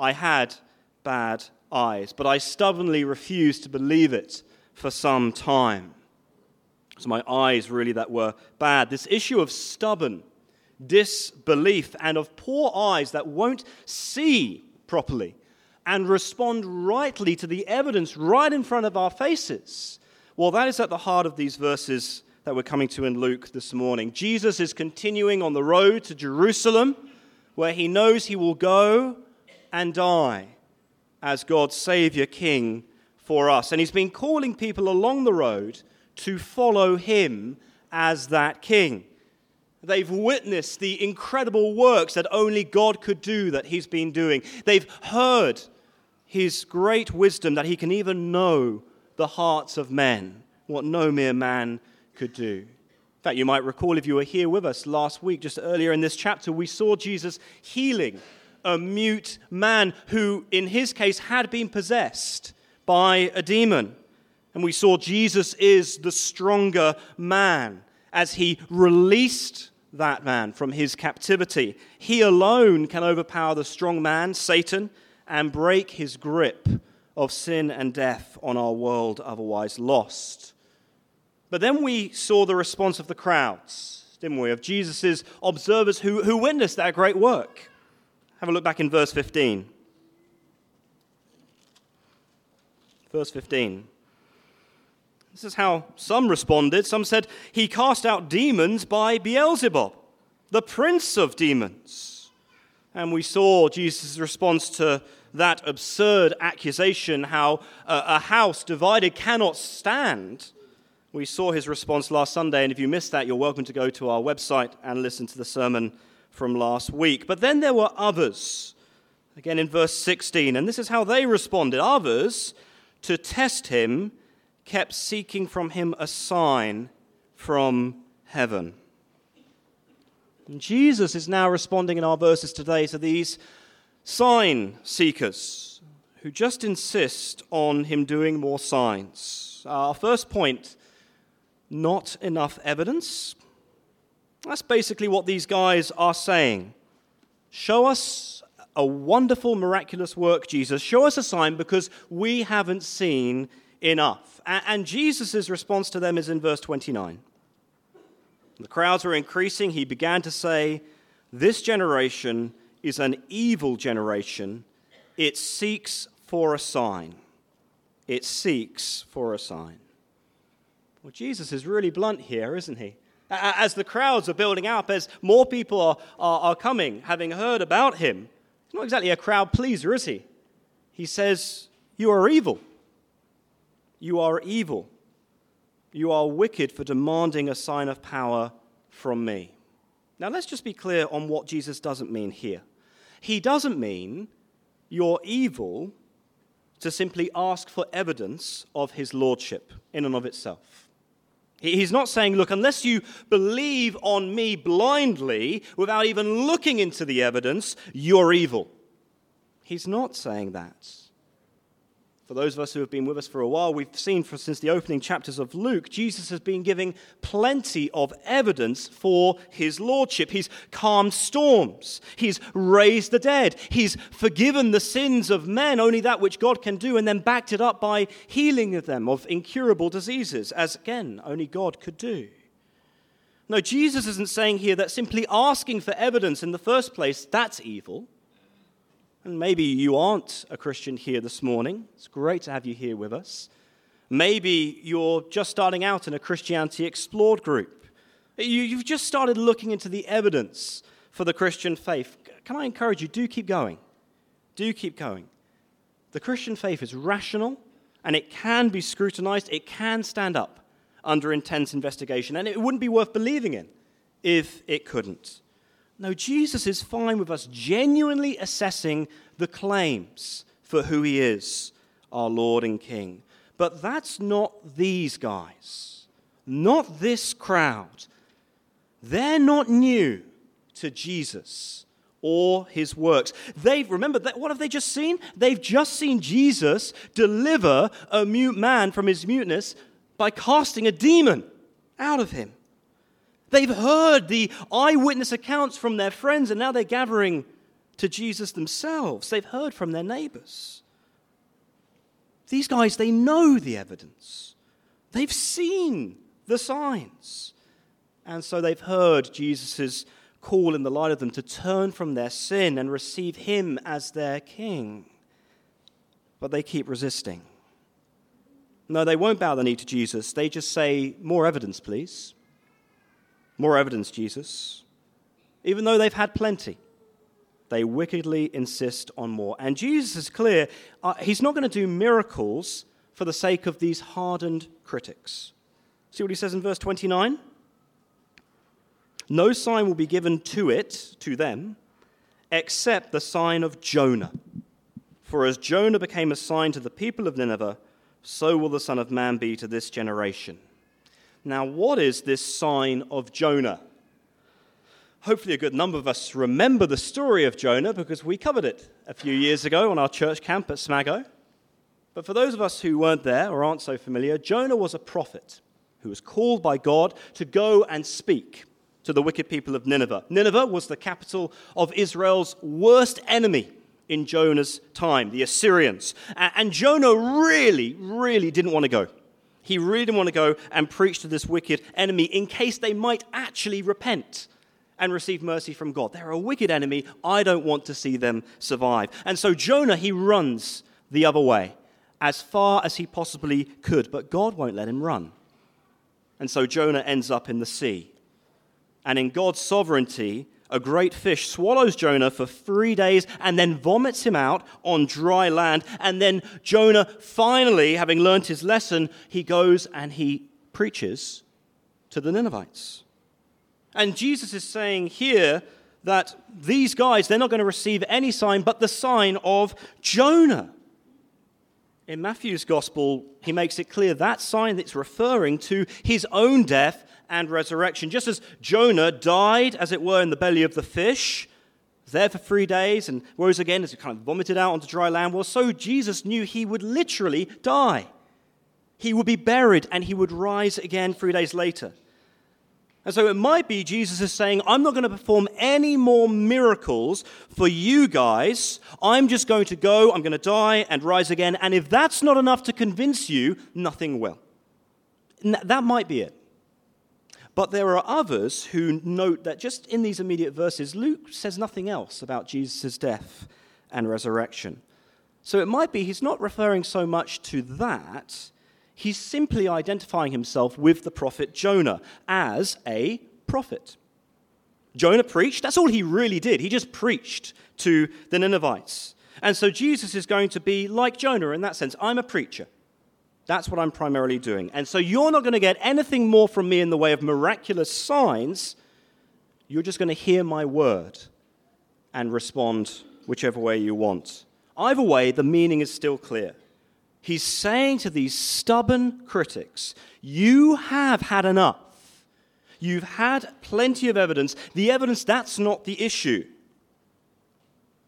I had bad eyes, but I stubbornly refused to believe it for some time. So my eyes really that were bad. This issue of stubborn disbelief and of poor eyes that won't see properly and respond rightly to the evidence right in front of our faces. Well, that is at the heart of these verses that we're coming to in Luke this morning. Jesus is continuing on the road to Jerusalem, where he knows he will go and die as God's Savior King for us. And he's been calling people along the road to follow him as that King. They've witnessed the incredible works that only God could do that he's been doing. They've heard his great wisdom that he can even know the hearts of men, what no mere man could do. In fact, you might recall if you were here with us last week, just earlier in this chapter, we saw Jesus healing a mute man who, in his case, had been possessed by a demon. And we saw Jesus is the stronger man as he released that man from his captivity. He alone can overpower the strong man, Satan, and break his grip of sin and death on our world otherwise lost. But then we saw the response of the crowds, didn't we? Of Jesus' observers who, who witnessed that great work. Have a look back in verse 15. Verse 15. This is how some responded. Some said, He cast out demons by Beelzebub, the prince of demons. And we saw Jesus' response to that absurd accusation how a house divided cannot stand. We saw his response last Sunday, and if you missed that, you're welcome to go to our website and listen to the sermon from last week. But then there were others, again in verse 16, and this is how they responded. Others, to test him, kept seeking from him a sign from heaven. And Jesus is now responding in our verses today to these sign seekers who just insist on him doing more signs. Our first point not enough evidence. That's basically what these guys are saying. Show us a wonderful, miraculous work, Jesus. Show us a sign because we haven't seen enough. And Jesus' response to them is in verse 29. The crowds were increasing. He began to say, This generation is an evil generation. It seeks for a sign. It seeks for a sign. Well, Jesus is really blunt here, isn't he? As the crowds are building up, as more people are, are, are coming, having heard about him, he's not exactly a crowd pleaser, is he? He says, You are evil. You are evil. You are wicked for demanding a sign of power from me. Now, let's just be clear on what Jesus doesn't mean here. He doesn't mean you're evil to simply ask for evidence of his lordship in and of itself. He's not saying, look, unless you believe on me blindly without even looking into the evidence, you're evil. He's not saying that. For those of us who have been with us for a while, we've seen for, since the opening chapters of Luke, Jesus has been giving plenty of evidence for his lordship. He's calmed storms, he's raised the dead, he's forgiven the sins of men, only that which God can do, and then backed it up by healing of them of incurable diseases, as again, only God could do. No, Jesus isn't saying here that simply asking for evidence in the first place, that's evil. And maybe you aren't a Christian here this morning. It's great to have you here with us. Maybe you're just starting out in a Christianity Explored group. You've just started looking into the evidence for the Christian faith. Can I encourage you? Do keep going. Do keep going. The Christian faith is rational and it can be scrutinized, it can stand up under intense investigation, and it wouldn't be worth believing in if it couldn't. No, Jesus is fine with us genuinely assessing the claims for who he is, our Lord and King. But that's not these guys, not this crowd. They're not new to Jesus or his works. They've, remember, what have they just seen? They've just seen Jesus deliver a mute man from his muteness by casting a demon out of him. They've heard the eyewitness accounts from their friends, and now they're gathering to Jesus themselves. They've heard from their neighbors. These guys, they know the evidence, they've seen the signs. And so they've heard Jesus' call in the light of them to turn from their sin and receive him as their king. But they keep resisting. No, they won't bow the knee to Jesus. They just say, More evidence, please. More evidence, Jesus. Even though they've had plenty, they wickedly insist on more. And Jesus is clear, uh, he's not going to do miracles for the sake of these hardened critics. See what he says in verse 29? No sign will be given to it, to them, except the sign of Jonah. For as Jonah became a sign to the people of Nineveh, so will the Son of Man be to this generation. Now, what is this sign of Jonah? Hopefully, a good number of us remember the story of Jonah because we covered it a few years ago on our church camp at Smago. But for those of us who weren't there or aren't so familiar, Jonah was a prophet who was called by God to go and speak to the wicked people of Nineveh. Nineveh was the capital of Israel's worst enemy in Jonah's time, the Assyrians. And Jonah really, really didn't want to go. He really didn't want to go and preach to this wicked enemy in case they might actually repent and receive mercy from God. They're a wicked enemy. I don't want to see them survive. And so Jonah, he runs the other way as far as he possibly could, but God won't let him run. And so Jonah ends up in the sea. And in God's sovereignty, a great fish swallows Jonah for three days and then vomits him out on dry land. And then Jonah, finally, having learnt his lesson, he goes and he preaches to the Ninevites. And Jesus is saying here that these guys, they're not going to receive any sign but the sign of Jonah. In Matthew's gospel, he makes it clear that sign that's referring to his own death and resurrection. Just as Jonah died, as it were, in the belly of the fish, there for three days and rose again as he kind of vomited out onto dry land, well, so Jesus knew he would literally die. He would be buried and he would rise again three days later. And so it might be Jesus is saying, I'm not going to perform any more miracles for you guys. I'm just going to go, I'm going to die and rise again. And if that's not enough to convince you, nothing will. That might be it. But there are others who note that just in these immediate verses, Luke says nothing else about Jesus' death and resurrection. So it might be he's not referring so much to that, he's simply identifying himself with the prophet Jonah as a prophet. Jonah preached, that's all he really did. He just preached to the Ninevites. And so Jesus is going to be like Jonah in that sense. I'm a preacher. That's what I'm primarily doing. And so you're not going to get anything more from me in the way of miraculous signs. You're just going to hear my word and respond whichever way you want. Either way, the meaning is still clear. He's saying to these stubborn critics, You have had enough. You've had plenty of evidence. The evidence, that's not the issue.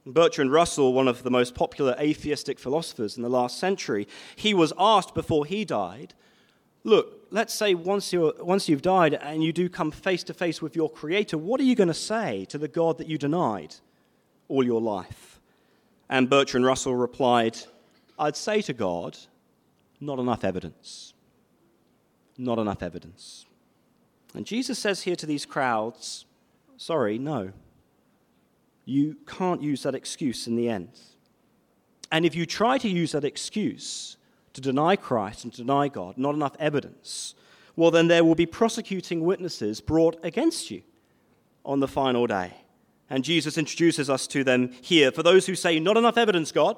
Bertrand Russell, one of the most popular atheistic philosophers in the last century, he was asked before he died, Look, let's say once, you're, once you've died and you do come face to face with your Creator, what are you going to say to the God that you denied all your life? And Bertrand Russell replied, I'd say to God, not enough evidence. Not enough evidence. And Jesus says here to these crowds, sorry, no you can't use that excuse in the end. And if you try to use that excuse to deny Christ and deny God, not enough evidence, well, then there will be prosecuting witnesses brought against you on the final day. And Jesus introduces us to them here. For those who say, Not enough evidence, God,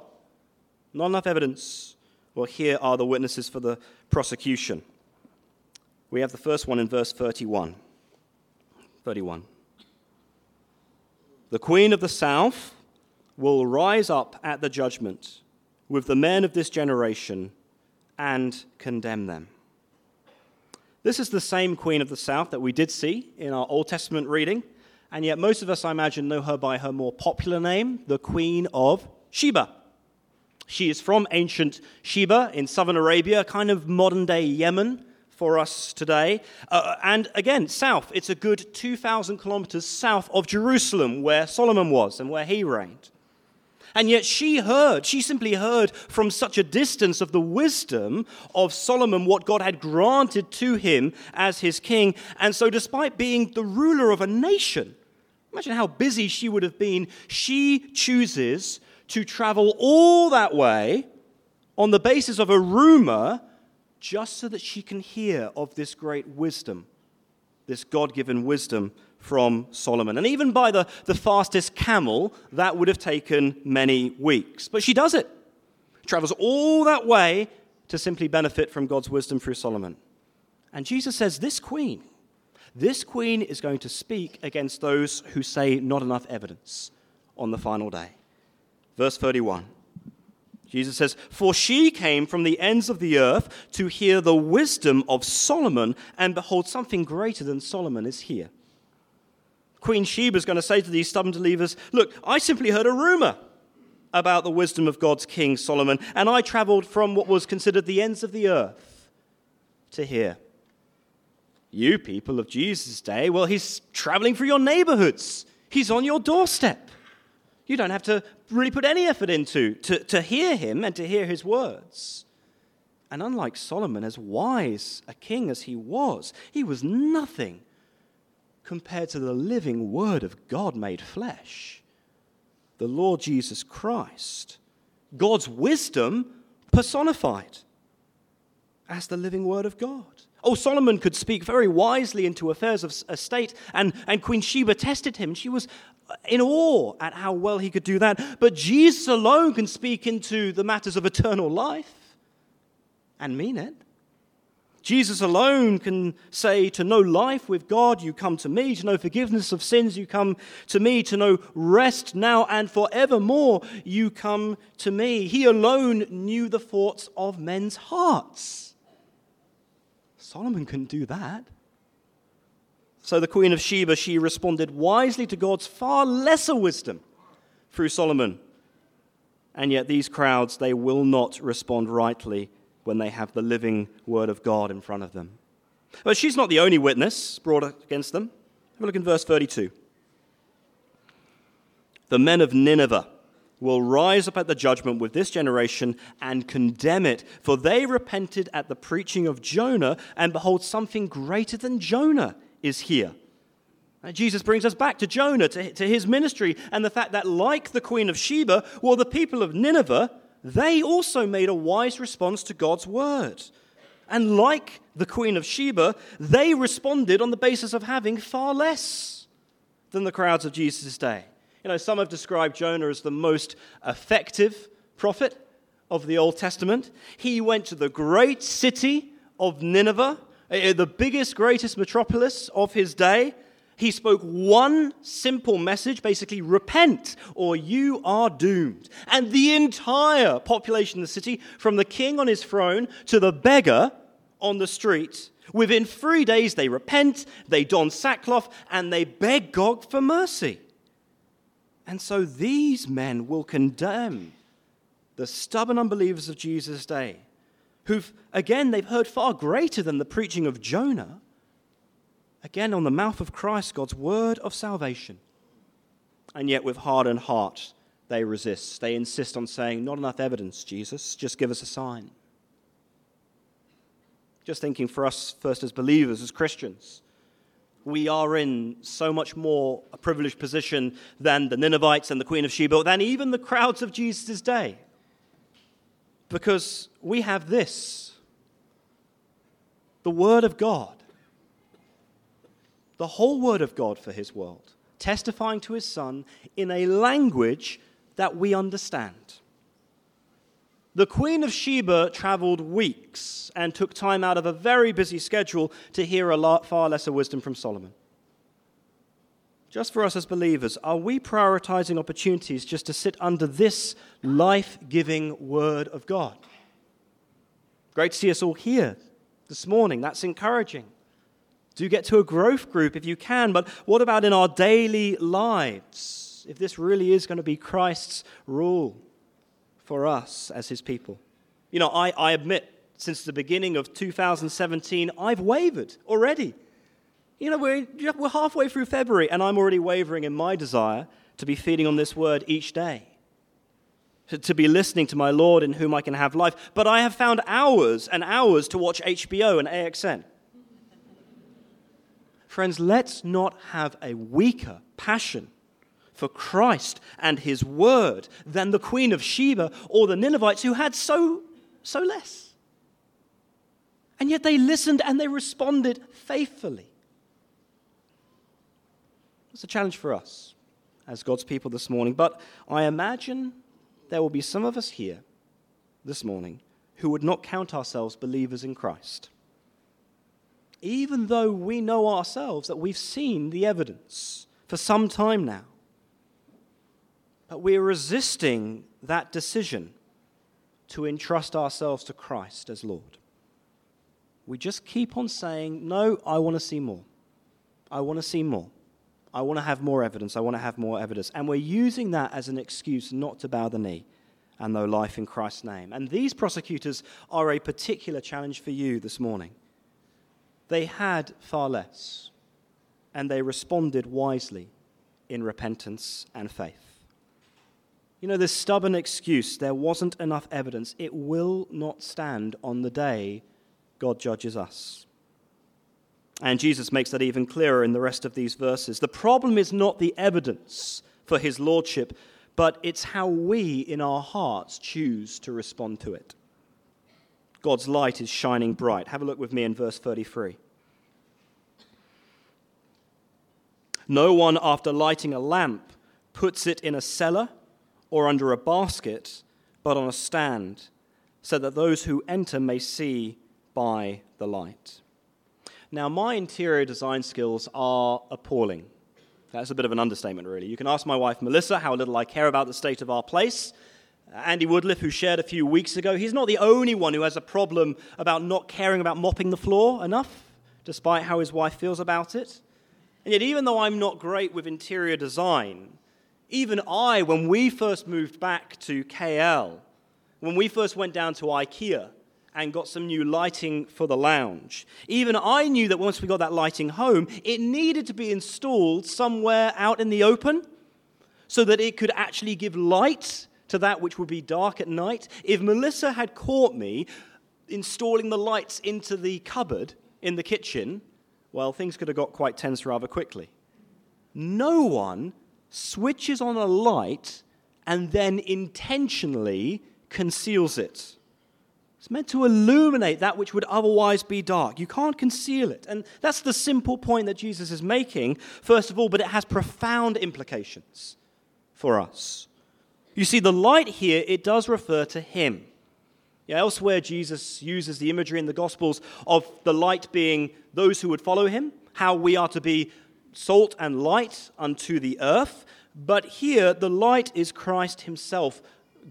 not enough evidence, well, here are the witnesses for the prosecution. We have the first one in verse 31. 31. The queen of the south will rise up at the judgment with the men of this generation and condemn them. This is the same queen of the south that we did see in our Old Testament reading, and yet most of us, I imagine, know her by her more popular name, the Queen of Sheba. She is from ancient Sheba in southern Arabia, kind of modern day Yemen for us today. Uh, and again, south, it's a good 2,000 kilometers south of Jerusalem, where Solomon was and where he reigned. And yet she heard, she simply heard from such a distance of the wisdom of Solomon, what God had granted to him as his king. And so, despite being the ruler of a nation, imagine how busy she would have been, she chooses to travel all that way on the basis of a rumor just so that she can hear of this great wisdom, this God given wisdom from Solomon. And even by the, the fastest camel, that would have taken many weeks. But she does it. Travels all that way to simply benefit from God's wisdom through Solomon. And Jesus says, This queen, this queen is going to speak against those who say not enough evidence on the final day. Verse 31. Jesus says, For she came from the ends of the earth to hear the wisdom of Solomon, and behold, something greater than Solomon is here. Queen Sheba is going to say to these stubborn believers, Look, I simply heard a rumor about the wisdom of God's king Solomon, and I traveled from what was considered the ends of the earth to here. You people of Jesus' day, well, he's traveling through your neighborhoods, he's on your doorstep. You don't have to really put any effort into to, to hear him and to hear his words. And unlike Solomon, as wise a king as he was, he was nothing compared to the living word of God made flesh, the Lord Jesus Christ, God's wisdom personified as the living word of God. Oh, Solomon could speak very wisely into affairs of state, and, and Queen Sheba tested him. She was in awe at how well he could do that. But Jesus alone can speak into the matters of eternal life and mean it. Jesus alone can say, To know life with God, you come to me. To know forgiveness of sins, you come to me. To know rest now and forevermore, you come to me. He alone knew the thoughts of men's hearts. Solomon couldn't do that. So the Queen of Sheba, she responded wisely to God's far lesser wisdom through Solomon. And yet, these crowds, they will not respond rightly when they have the living word of God in front of them. But she's not the only witness brought against them. Have a look in verse 32. The men of Nineveh will rise up at the judgment with this generation and condemn it, for they repented at the preaching of Jonah, and behold, something greater than Jonah is here. And Jesus brings us back to Jonah, to, to his ministry, and the fact that, like the Queen of Sheba, well, the people of Nineveh they also made a wise response to God's word. And like the Queen of Sheba, they responded on the basis of having far less than the crowds of Jesus' day. You know, some have described Jonah as the most effective prophet of the Old Testament. He went to the great city of Nineveh, eh, Uh, uh, the biggest, greatest metropolis of his day, he spoke one simple message basically, repent or you are doomed. And the entire population of the city, from the king on his throne to the beggar on the street, within three days they repent, they don sackcloth, and they beg God for mercy. And so these men will condemn the stubborn unbelievers of Jesus' day, who've, again, they've heard far greater than the preaching of Jonah Again, on the mouth of Christ, God's word of salvation. And yet, with hardened heart, they resist. They insist on saying, Not enough evidence, Jesus. Just give us a sign. Just thinking for us, first as believers, as Christians, we are in so much more a privileged position than the Ninevites and the Queen of Sheba, than even the crowds of Jesus' day. Because we have this the Word of God the whole word of God for his world, testifying to his son in a language that we understand. The Queen of Sheba traveled weeks and took time out of a very busy schedule to hear a far lesser wisdom from Solomon. Just for us as believers, are we prioritizing opportunities just to sit under this life giving word of God? Great to see us all here this morning. That's encouraging. Do get to a growth group if you can, but what about in our daily lives? If this really is going to be Christ's rule for us as his people. You know, I, I admit since the beginning of 2017, I've wavered already. You know, we're, we're halfway through February, and I'm already wavering in my desire to be feeding on this word each day, to, to be listening to my Lord in whom I can have life. But I have found hours and hours to watch HBO and AXN. Friends, let's not have a weaker passion for Christ and his word than the queen of Sheba or the Ninevites who had so, so less. And yet they listened and they responded faithfully. It's a challenge for us as God's people this morning, but I imagine there will be some of us here this morning who would not count ourselves believers in Christ. Even though we know ourselves that we've seen the evidence for some time now. But we're resisting that decision to entrust ourselves to Christ as Lord. We just keep on saying, No, I want to see more. I want to see more. I want to have more evidence. I want to have more evidence. And we're using that as an excuse not to bow the knee and know life in Christ's name. And these prosecutors are a particular challenge for you this morning. They had far less, and they responded wisely in repentance and faith. You know, this stubborn excuse, there wasn't enough evidence, it will not stand on the day God judges us. And Jesus makes that even clearer in the rest of these verses. The problem is not the evidence for his lordship, but it's how we in our hearts choose to respond to it. God's light is shining bright. Have a look with me in verse 33. No one, after lighting a lamp, puts it in a cellar or under a basket, but on a stand, so that those who enter may see by the light. Now, my interior design skills are appalling. That's a bit of an understatement, really. You can ask my wife, Melissa, how little I care about the state of our place. Andy Woodliff, who shared a few weeks ago, he's not the only one who has a problem about not caring about mopping the floor enough, despite how his wife feels about it. And yet, even though I'm not great with interior design, even I, when we first moved back to KL, when we first went down to IKEA and got some new lighting for the lounge, even I knew that once we got that lighting home, it needed to be installed somewhere out in the open so that it could actually give light to that which would be dark at night. If Melissa had caught me installing the lights into the cupboard in the kitchen, well, things could have got quite tense rather quickly. No one switches on a light and then intentionally conceals it. It's meant to illuminate that which would otherwise be dark. You can't conceal it. And that's the simple point that Jesus is making, first of all, but it has profound implications for us. You see, the light here, it does refer to Him. Yeah, elsewhere, Jesus uses the imagery in the Gospels of the light being those who would follow Him, how we are to be salt and light unto the earth. But here, the light is Christ Himself,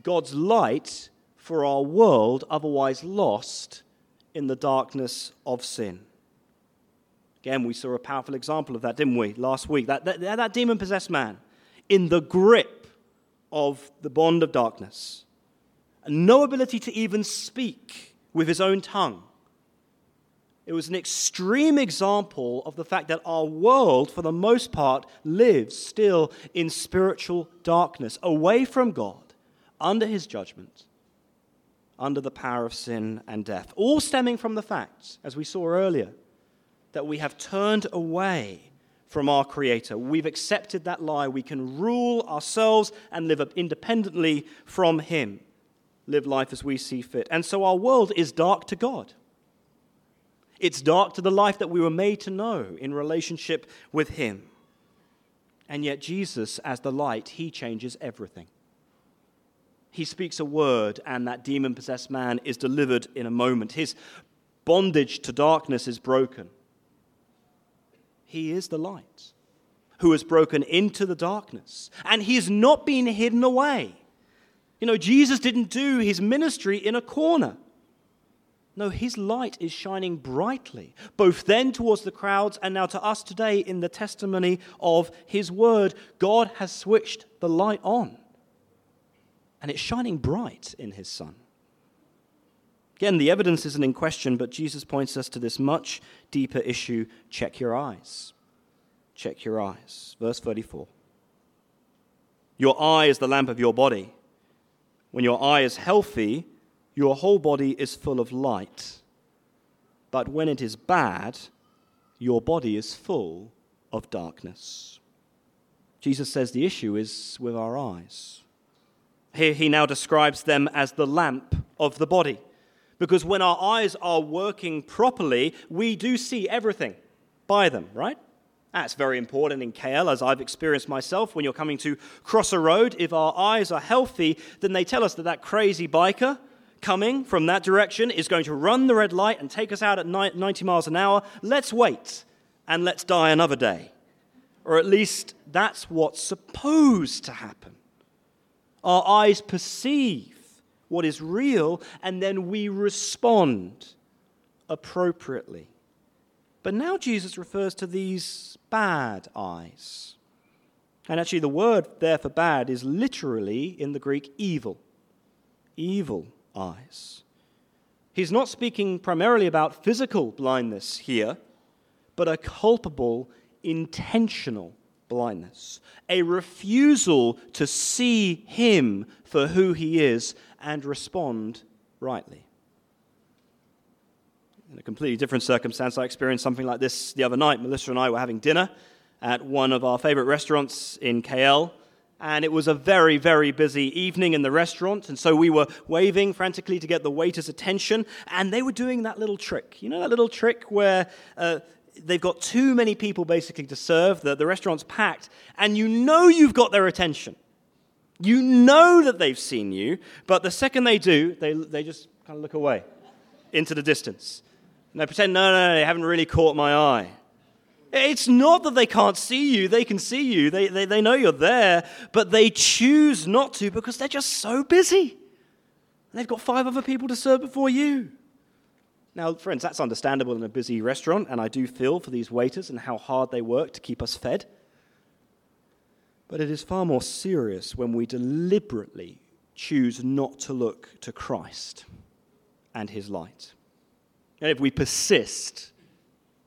God's light for our world, otherwise lost in the darkness of sin. Again, we saw a powerful example of that, didn't we, last week? That, that, that demon possessed man in the grip of the bond of darkness, and no ability to even speak with his own tongue it was an extreme example of the fact that our world, for the most part, lives still in spiritual darkness, away from God, under his judgment, under the power of sin and death. All stemming from the fact, as we saw earlier, that we have turned away from our Creator. We've accepted that lie. We can rule ourselves and live independently from Him, live life as we see fit. And so our world is dark to God. It's dark to the life that we were made to know in relationship with Him. And yet, Jesus, as the light, He changes everything. He speaks a word, and that demon possessed man is delivered in a moment. His bondage to darkness is broken. He is the light who has broken into the darkness, and He has not been hidden away. You know, Jesus didn't do his ministry in a corner. No, his light is shining brightly, both then towards the crowds and now to us today in the testimony of his word. God has switched the light on, and it's shining bright in his son. Again, the evidence isn't in question, but Jesus points us to this much deeper issue check your eyes. Check your eyes. Verse 34. Your eye is the lamp of your body. When your eye is healthy, your whole body is full of light. But when it is bad, your body is full of darkness. Jesus says the issue is with our eyes. Here he now describes them as the lamp of the body. Because when our eyes are working properly, we do see everything by them, right? That's very important in KL, as I've experienced myself. When you're coming to cross a road, if our eyes are healthy, then they tell us that that crazy biker coming from that direction is going to run the red light and take us out at 90 miles an hour. Let's wait and let's die another day. Or at least that's what's supposed to happen. Our eyes perceive what is real and then we respond appropriately. But now Jesus refers to these bad eyes. And actually, the word there for bad is literally in the Greek evil. Evil eyes. He's not speaking primarily about physical blindness here, but a culpable, intentional blindness, a refusal to see him for who he is and respond rightly. In a completely different circumstance, I experienced something like this the other night. Melissa and I were having dinner at one of our favorite restaurants in KL, and it was a very, very busy evening in the restaurant. And so we were waving frantically to get the waiter's attention, and they were doing that little trick. You know, that little trick where uh, they've got too many people basically to serve, the, the restaurant's packed, and you know you've got their attention. You know that they've seen you, but the second they do, they, they just kind of look away into the distance. And they pretend, no, no, no, they haven't really caught my eye. It's not that they can't see you, they can see you, they, they, they know you're there, but they choose not to because they're just so busy. And they've got five other people to serve before you. Now, friends, that's understandable in a busy restaurant, and I do feel for these waiters and how hard they work to keep us fed. But it is far more serious when we deliberately choose not to look to Christ and his light. And if we persist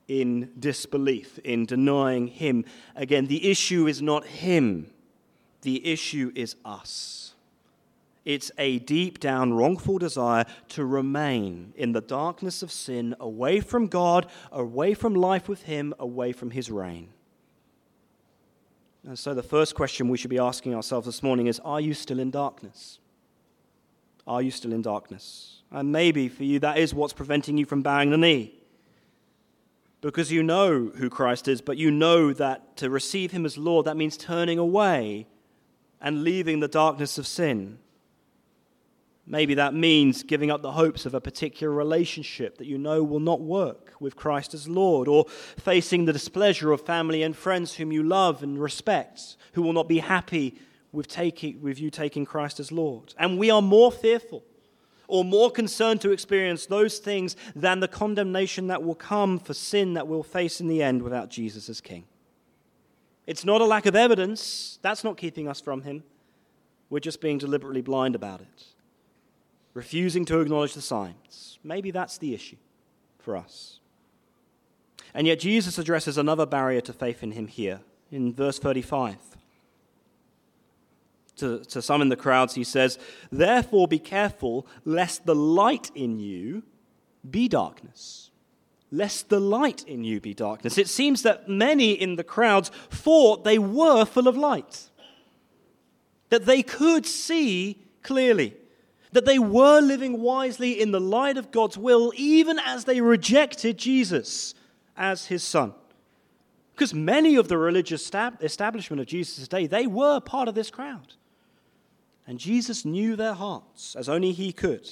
in disbelief, in denying Him, again, the issue is not Him, the issue is us. It's a deep down wrongful desire to remain in the darkness of sin, away from God, away from life with Him, away from His reign. And so, the first question we should be asking ourselves this morning is Are you still in darkness? Are you still in darkness? And maybe for you, that is what's preventing you from bowing the knee. Because you know who Christ is, but you know that to receive him as Lord, that means turning away and leaving the darkness of sin. Maybe that means giving up the hopes of a particular relationship that you know will not work with Christ as Lord, or facing the displeasure of family and friends whom you love and respect, who will not be happy with, taking, with you taking Christ as Lord. And we are more fearful or more concerned to experience those things than the condemnation that will come for sin that we'll face in the end without Jesus as King. It's not a lack of evidence, that's not keeping us from Him. We're just being deliberately blind about it, refusing to acknowledge the signs. Maybe that's the issue for us. And yet, Jesus addresses another barrier to faith in Him here in verse 35 to, to some in the crowds, he says, Therefore be careful lest the light in you be darkness. Lest the light in you be darkness. It seems that many in the crowds thought they were full of light, that they could see clearly, that they were living wisely in the light of God's will, even as they rejected Jesus as his son. Because many of the religious establishment of Jesus' day, they were part of this crowd. And Jesus knew their hearts as only He could.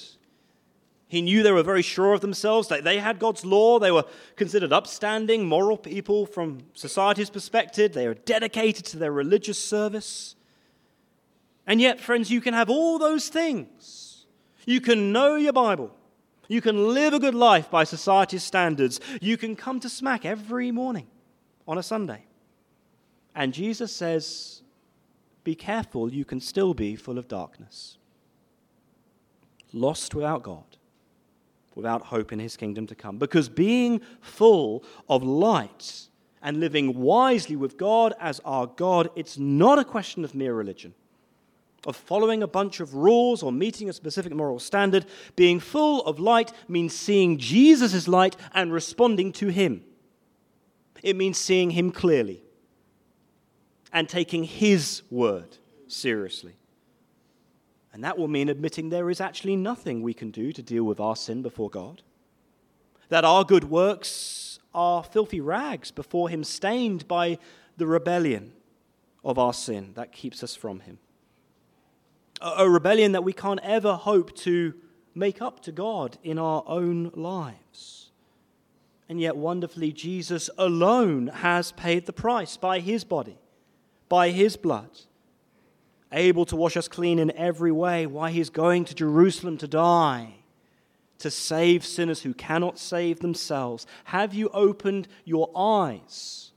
He knew they were very sure of themselves, that they had God's law, they were considered upstanding, moral people from society's perspective, they were dedicated to their religious service. And yet, friends, you can have all those things. You can know your Bible. You can live a good life by society's standards. You can come to SMAC every morning on a Sunday. And Jesus says, be careful, you can still be full of darkness, lost without God, without hope in his kingdom to come. Because being full of light and living wisely with God as our God, it's not a question of mere religion, of following a bunch of rules or meeting a specific moral standard. Being full of light means seeing Jesus' light and responding to him. It means seeing him clearly and taking his word seriously. And that will mean admitting there is actually nothing we can do to deal with our sin before God. That our good works are filthy rags before Him, stained by the rebellion of our sin that keeps us from Him. A rebellion that we can't ever hope to make up to God in our own lives. And yet, wonderfully, Jesus alone has paid the price by His body, by His blood able to wash us clean in every way, why he's going to Jerusalem to die, to save sinners who cannot save themselves. Have you opened your eyes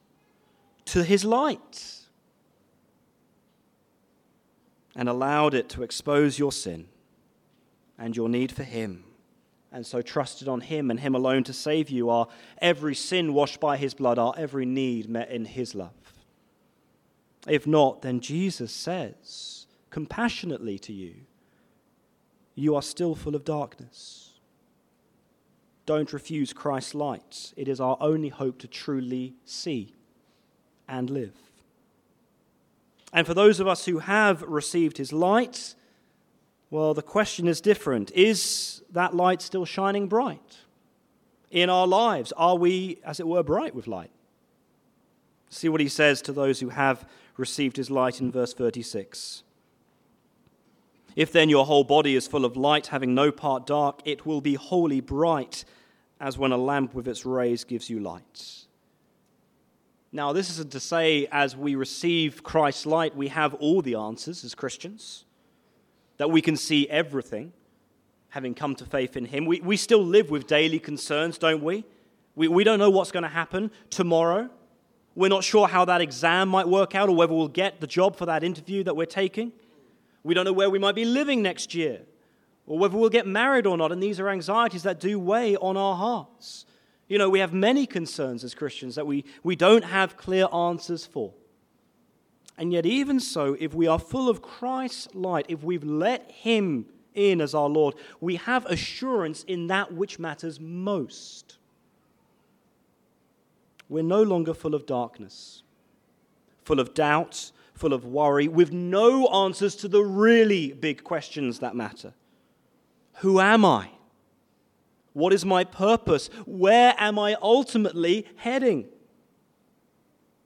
to his light and allowed it to expose your sin and your need for him? And so trusted on him and him alone to save you, our every sin washed by his blood, our every need met in his love. If not, then Jesus says compassionately to you, You are still full of darkness. Don't refuse Christ's light. It is our only hope to truly see and live. And for those of us who have received his light, well, the question is different. Is that light still shining bright in our lives? Are we, as it were, bright with light? See what he says to those who have received his light in verse 36. If then your whole body is full of light, having no part dark, it will be wholly bright, as when a lamp with its rays gives you light. Now, this isn't to say as we receive Christ's light, we have all the answers as Christians, that we can see everything, having come to faith in Him. We, we still live with daily concerns, don't we? We, we don't know what's going to happen tomorrow. We're not sure how that exam might work out or whether we'll get the job for that interview that we're taking. We don't know where we might be living next year or whether we'll get married or not. And these are anxieties that do weigh on our hearts. You know, we have many concerns as Christians that we, we don't have clear answers for. And yet, even so, if we are full of Christ's light, if we've let Him in as our Lord, we have assurance in that which matters most we're no longer full of darkness, full of doubt, full of worry, with no answers to the really big questions that matter. Who am I? What is my purpose? Where am I ultimately heading?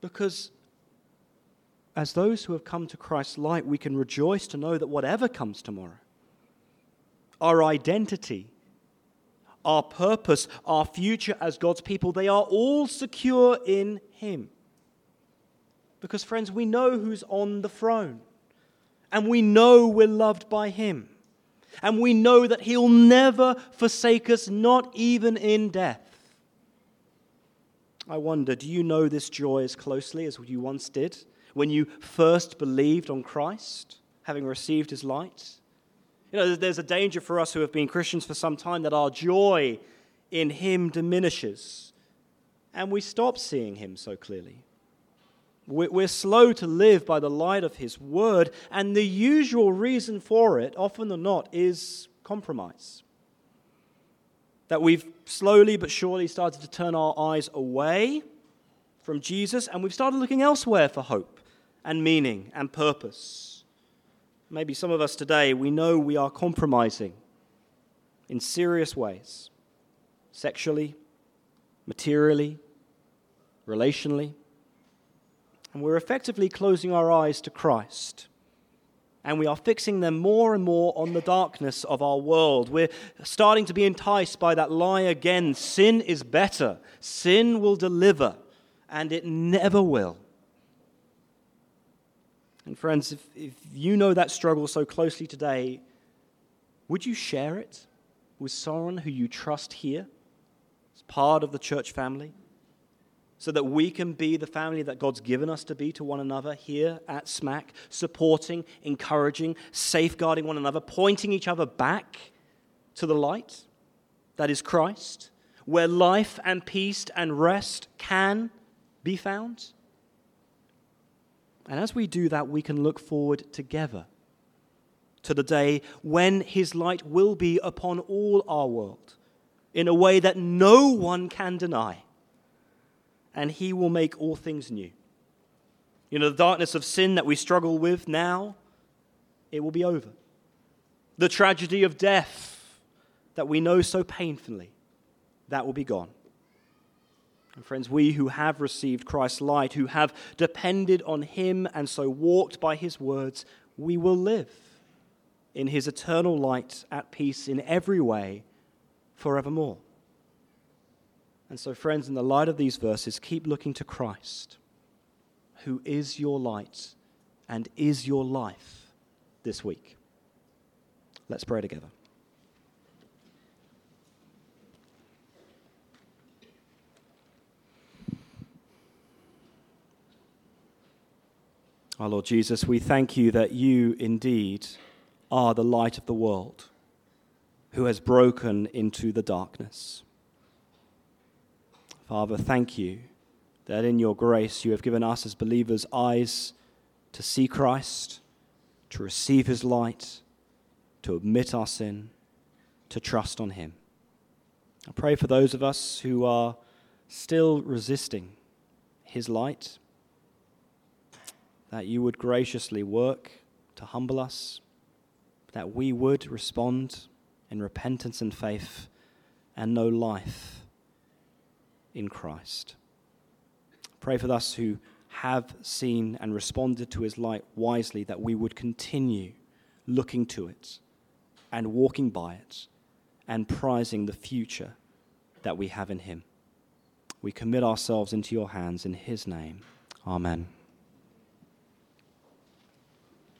Because as those who have come to Christ's light, we can rejoice to know that whatever comes tomorrow, our identity our purpose, our future as God's people, they are all secure in Him. Because, friends, we know who's on the throne, and we know we're loved by Him, and we know that He'll never forsake us, not even in death. I wonder, do you know this joy as closely as you once did when you first believed on Christ, having received His light? You know, there's a danger for us who have been Christians for some time that our joy in Him diminishes and we stop seeing Him so clearly. We're slow to live by the light of His Word, and the usual reason for it, often or not, is compromise. That we've slowly but surely started to turn our eyes away from Jesus, and we've started looking elsewhere for hope and meaning and purpose maybe some of us today, we know we are compromising in serious ways sexually, materially, relationally. And we're effectively closing our eyes to Christ. And we are fixing them more and more on the darkness of our world. We're starting to be enticed by that lie again sin is better, sin will deliver, and it never will. And friends, if, if you know that struggle so closely today, would you share it with someone who you trust here as part of the church family? So that we can be the family that God's given us to be to one another here at SMAC, supporting, encouraging, safeguarding one another, pointing each other back to the light. that is Christ, where life and peace and rest can be found. And as we do that, we can look forward together to the day when his light will be upon all our world in a way that no one can deny. And he will make all things new. You know, the darkness of sin that we struggle with now, it will be over. The tragedy of death that we know so painfully, that will be gone. And friends, we who have received Christ's light, who have depended on him and so walked by his words, we will live in his eternal light at peace in every way forevermore. And so, friends, in the light of these verses, keep looking to Christ, who is your light and is your life this week. Let's pray together. Our Lord Jesus, we thank you that you indeed are the light of the world who has broken into the darkness. Father, thank you that in your grace you have given us as believers eyes to see Christ, to receive his light, to admit our sin, to trust on him. I pray for those of us who are still resisting his light, that you would graciously work to humble us that we would respond in repentance and faith and know life in Christ. Pray for us who have seen and responded to his light wisely that we would continue looking to it and walking by it and prizing the future that we have in him. We commit ourselves into your hands in his name. Amen.